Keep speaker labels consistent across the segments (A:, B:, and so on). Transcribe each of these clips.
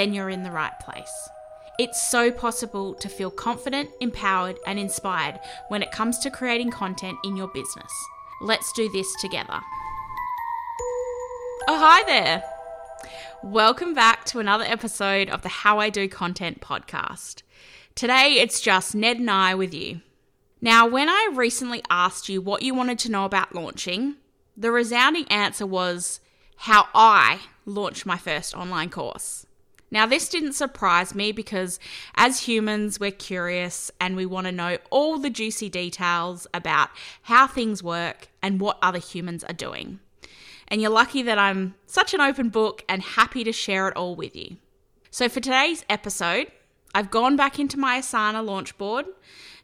A: then you're in the right place. It's so possible to feel confident, empowered, and inspired when it comes to creating content in your business. Let's do this together. Oh, hi there. Welcome back to another episode of the How I Do Content podcast. Today it's just Ned and I with you. Now, when I recently asked you what you wanted to know about launching, the resounding answer was how I launched my first online course. Now, this didn't surprise me because as humans, we're curious and we want to know all the juicy details about how things work and what other humans are doing. And you're lucky that I'm such an open book and happy to share it all with you. So, for today's episode, I've gone back into my Asana launch board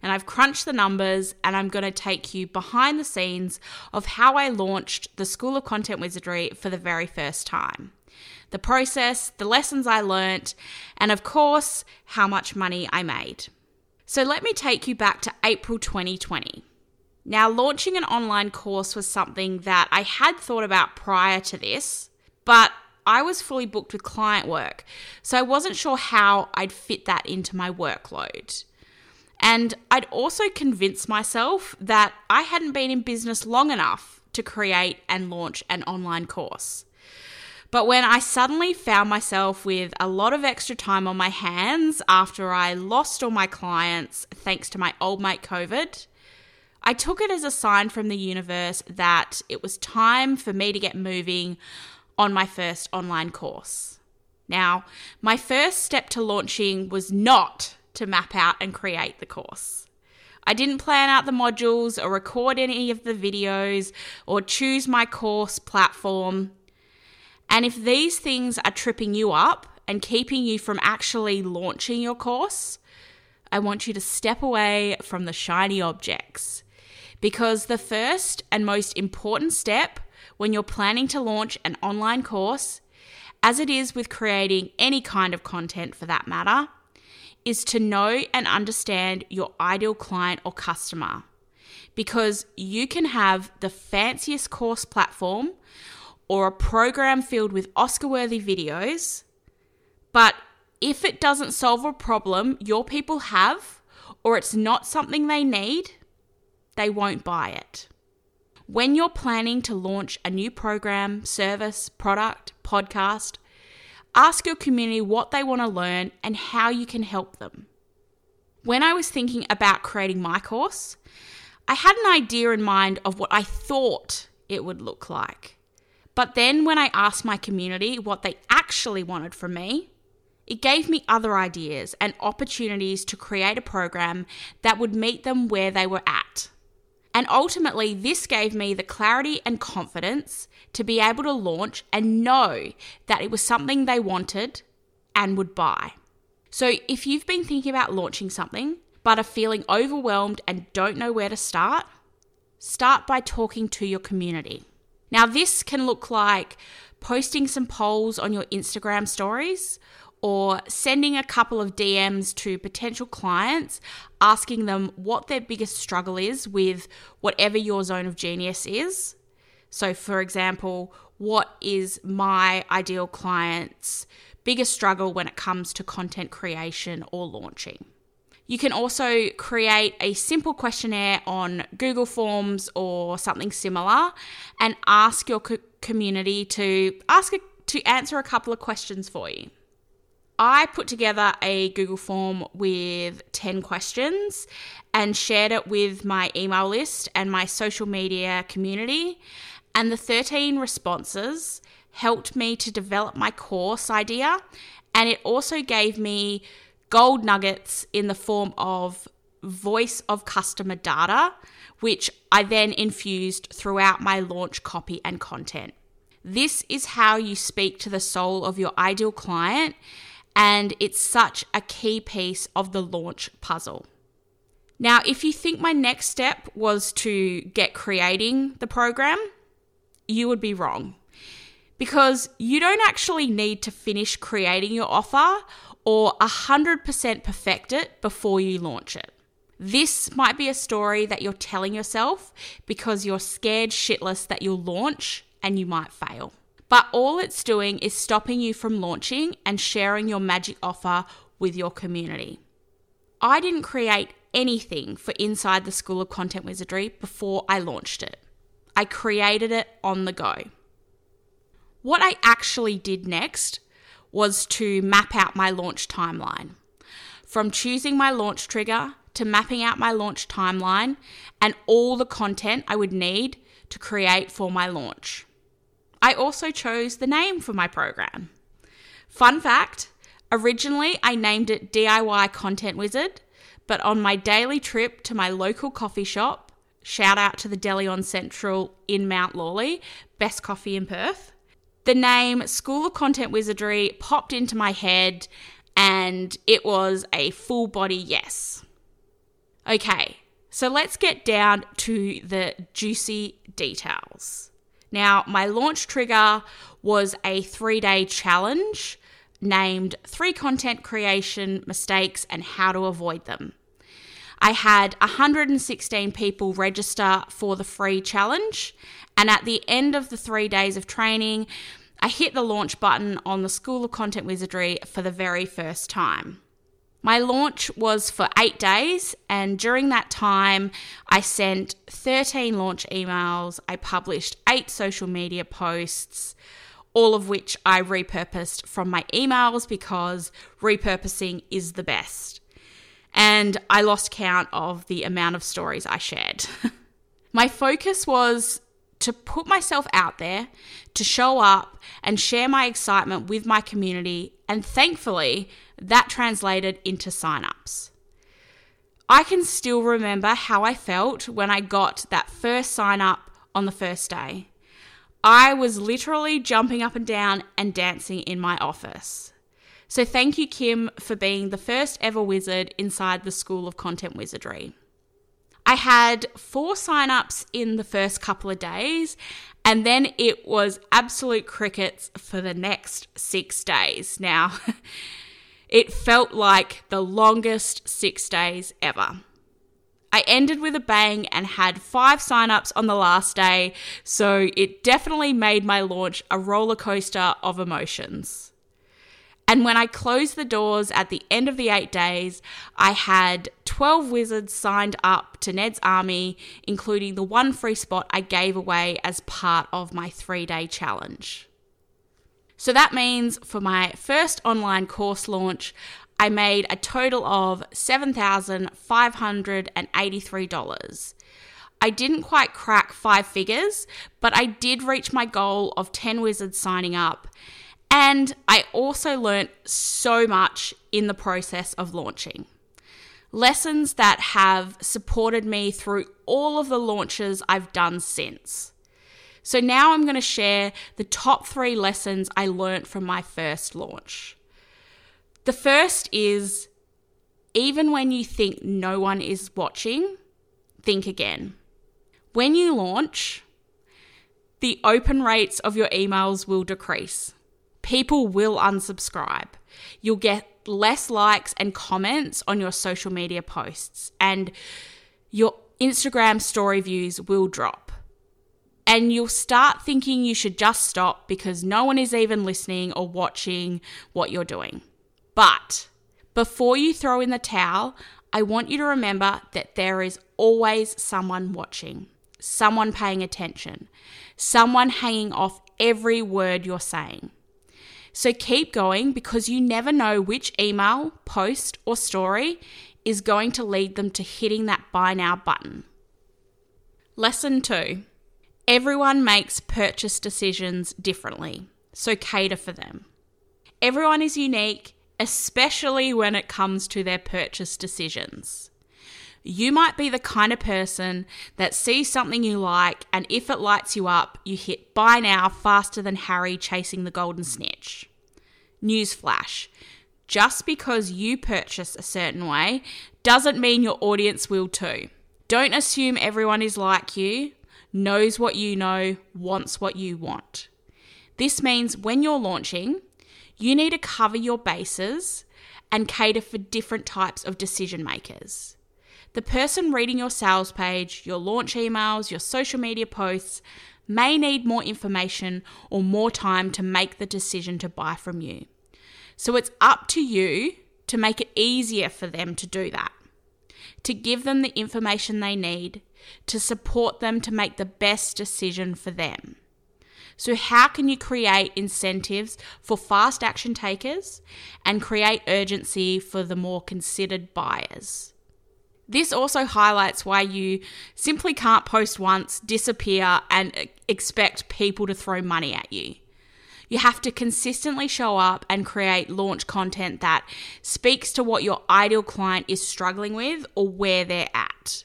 A: and I've crunched the numbers and I'm going to take you behind the scenes of how I launched the School of Content Wizardry for the very first time the process, the lessons I learnt, and of course, how much money I made. So let me take you back to April 2020. Now, launching an online course was something that I had thought about prior to this, but I was fully booked with client work, so I wasn't sure how I'd fit that into my workload. And I'd also convinced myself that I hadn't been in business long enough to create and launch an online course. But when I suddenly found myself with a lot of extra time on my hands after I lost all my clients thanks to my old mate COVID, I took it as a sign from the universe that it was time for me to get moving on my first online course. Now, my first step to launching was not to map out and create the course. I didn't plan out the modules or record any of the videos or choose my course platform. And if these things are tripping you up and keeping you from actually launching your course, I want you to step away from the shiny objects. Because the first and most important step when you're planning to launch an online course, as it is with creating any kind of content for that matter, is to know and understand your ideal client or customer. Because you can have the fanciest course platform or a program filled with Oscar worthy videos, but if it doesn't solve a problem your people have, or it's not something they need, they won't buy it. When you're planning to launch a new program, service, product, podcast, ask your community what they want to learn and how you can help them. When I was thinking about creating my course, I had an idea in mind of what I thought it would look like. But then when I asked my community what they actually wanted from me, it gave me other ideas and opportunities to create a program that would meet them where they were at. And ultimately, this gave me the clarity and confidence to be able to launch and know that it was something they wanted and would buy. So, if you've been thinking about launching something but are feeling overwhelmed and don't know where to start, start by talking to your community. Now, this can look like posting some polls on your Instagram stories or sending a couple of DMs to potential clients asking them what their biggest struggle is with whatever your zone of genius is. So, for example, what is my ideal client's biggest struggle when it comes to content creation or launching? You can also create a simple questionnaire on Google Forms or something similar and ask your co- community to ask a, to answer a couple of questions for you. I put together a Google form with 10 questions and shared it with my email list and my social media community. And the 13 responses helped me to develop my course idea. And it also gave me gold nuggets in the form of voice of customer data, which I then infused throughout my launch copy and content. This is how you speak to the soul of your ideal client, and it's such a key piece of the launch puzzle. Now, if you think my next step was to get creating the program, you would be wrong. Because you don't actually need to finish creating your offer or 100% perfect it before you launch it. This might be a story that you're telling yourself because you're scared shitless that you'll launch and you might fail. But all it's doing is stopping you from launching and sharing your magic offer with your community. I didn't create anything for Inside the School of Content Wizardry before I launched it. I created it on the go. What I actually did next was to map out my launch timeline. From choosing my launch trigger to mapping out my launch timeline and all the content I would need to create for my launch. I also chose the name for my program. Fun fact originally I named it DIY Content Wizard, but on my daily trip to my local coffee shop, shout out to the Deli on Central in Mount Lawley, best coffee in Perth, the name School of Content Wizardry popped into my head and it was a full body yes. Okay, so let's get down to the juicy details. Now, my launch trigger was a three day challenge named Three Content Creation Mistakes and How to Avoid Them. I had 116 people register for the free challenge, and at the end of the three days of training, I hit the launch button on the School of Content Wizardry for the very first time. My launch was for eight days, and during that time, I sent 13 launch emails. I published eight social media posts, all of which I repurposed from my emails because repurposing is the best. And I lost count of the amount of stories I shared. my focus was to put myself out there, to show up and share my excitement with my community, and thankfully, that translated into signups. I can still remember how I felt when I got that first sign up on the first day. I was literally jumping up and down and dancing in my office. So, thank you, Kim, for being the first ever wizard inside the School of Content Wizardry. I had four signups in the first couple of days, and then it was absolute crickets for the next six days. Now, It felt like the longest six days ever. I ended with a bang and had five signups on the last day, so it definitely made my launch a roller coaster of emotions. And when I closed the doors at the end of the eight days, I had 12 wizards signed up to Ned's Army, including the one free spot I gave away as part of my three day challenge. So that means for my first online course launch, I made a total of $7,583. I didn't quite crack five figures, but I did reach my goal of 10 wizards signing up. And I also learnt so much in the process of launching. Lessons that have supported me through all of the launches I've done since. So now I'm going to share the top three lessons I learned from my first launch. The first is even when you think no one is watching, think again. When you launch, the open rates of your emails will decrease. People will unsubscribe. You'll get less likes and comments on your social media posts, and your Instagram story views will drop and you'll start thinking you should just stop because no one is even listening or watching what you're doing. But before you throw in the towel, I want you to remember that there is always someone watching, someone paying attention, someone hanging off every word you're saying. So keep going because you never know which email, post, or story is going to lead them to hitting that buy now button. Lesson two everyone makes purchase decisions differently, so cater for them. Everyone is unique, especially when it comes to their purchase decisions. You might be the kind of person that sees something you like, and if it lights you up, you hit buy now faster than Harry chasing the golden snitch. Newsflash just because you purchase a certain way doesn't mean your audience will too. Don't assume everyone is like you, knows what you know, wants what you want. This means when you're launching, you need to cover your bases and cater for different types of decision makers. The person reading your sales page, your launch emails, your social media posts may need more information or more time to make the decision to buy from you. So it's up to you to make it easier for them to do that, to give them the information they need, to support them to make the best decision for them. So, how can you create incentives for fast action takers and create urgency for the more considered buyers? This also highlights why you simply can't post once, disappear, and expect people to throw money at you. You have to consistently show up and create launch content that speaks to what your ideal client is struggling with or where they're at.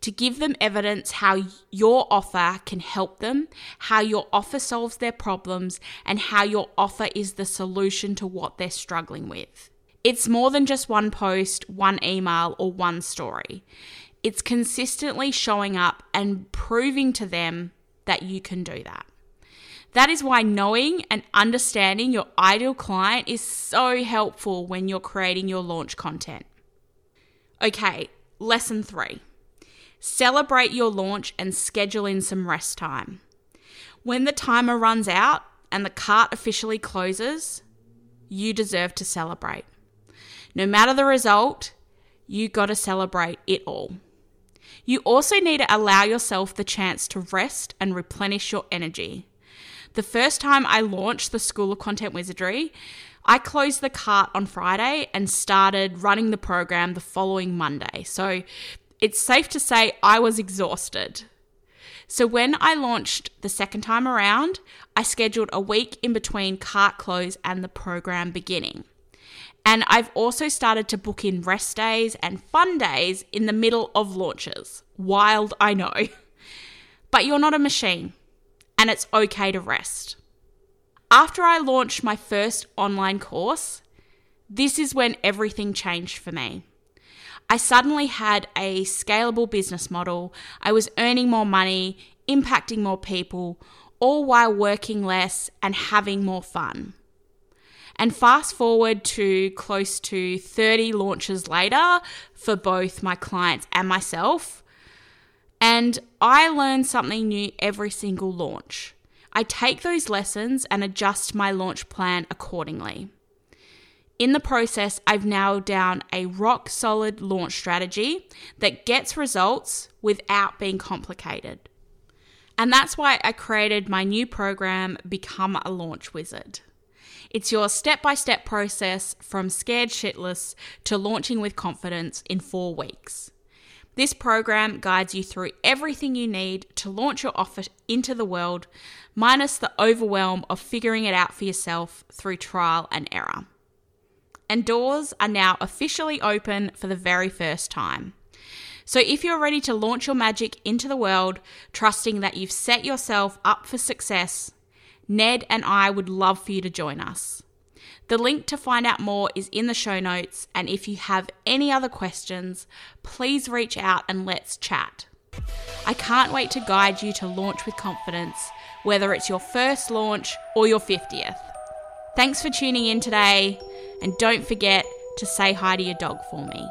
A: To give them evidence how your offer can help them, how your offer solves their problems, and how your offer is the solution to what they're struggling with. It's more than just one post, one email, or one story. It's consistently showing up and proving to them that you can do that. That is why knowing and understanding your ideal client is so helpful when you're creating your launch content. Okay, lesson three celebrate your launch and schedule in some rest time. When the timer runs out and the cart officially closes, you deserve to celebrate. No matter the result, you got to celebrate it all. You also need to allow yourself the chance to rest and replenish your energy. The first time I launched the School of Content Wizardry, I closed the cart on Friday and started running the program the following Monday. So it's safe to say I was exhausted. So when I launched the second time around, I scheduled a week in between cart close and the program beginning. And I've also started to book in rest days and fun days in the middle of launches. Wild, I know. But you're not a machine and it's okay to rest. After I launched my first online course, this is when everything changed for me. I suddenly had a scalable business model. I was earning more money, impacting more people, all while working less and having more fun. And fast forward to close to 30 launches later for both my clients and myself, and I learn something new every single launch. I take those lessons and adjust my launch plan accordingly. In the process, I've nailed down a rock solid launch strategy that gets results without being complicated. And that's why I created my new program, Become a Launch Wizard. It's your step by step process from scared shitless to launching with confidence in four weeks. This program guides you through everything you need to launch your offer into the world, minus the overwhelm of figuring it out for yourself through trial and error. And doors are now officially open for the very first time. So, if you're ready to launch your magic into the world, trusting that you've set yourself up for success, Ned and I would love for you to join us. The link to find out more is in the show notes, and if you have any other questions, please reach out and let's chat. I can't wait to guide you to launch with confidence, whether it's your first launch or your 50th. Thanks for tuning in today, and don't forget to say hi to your dog for me.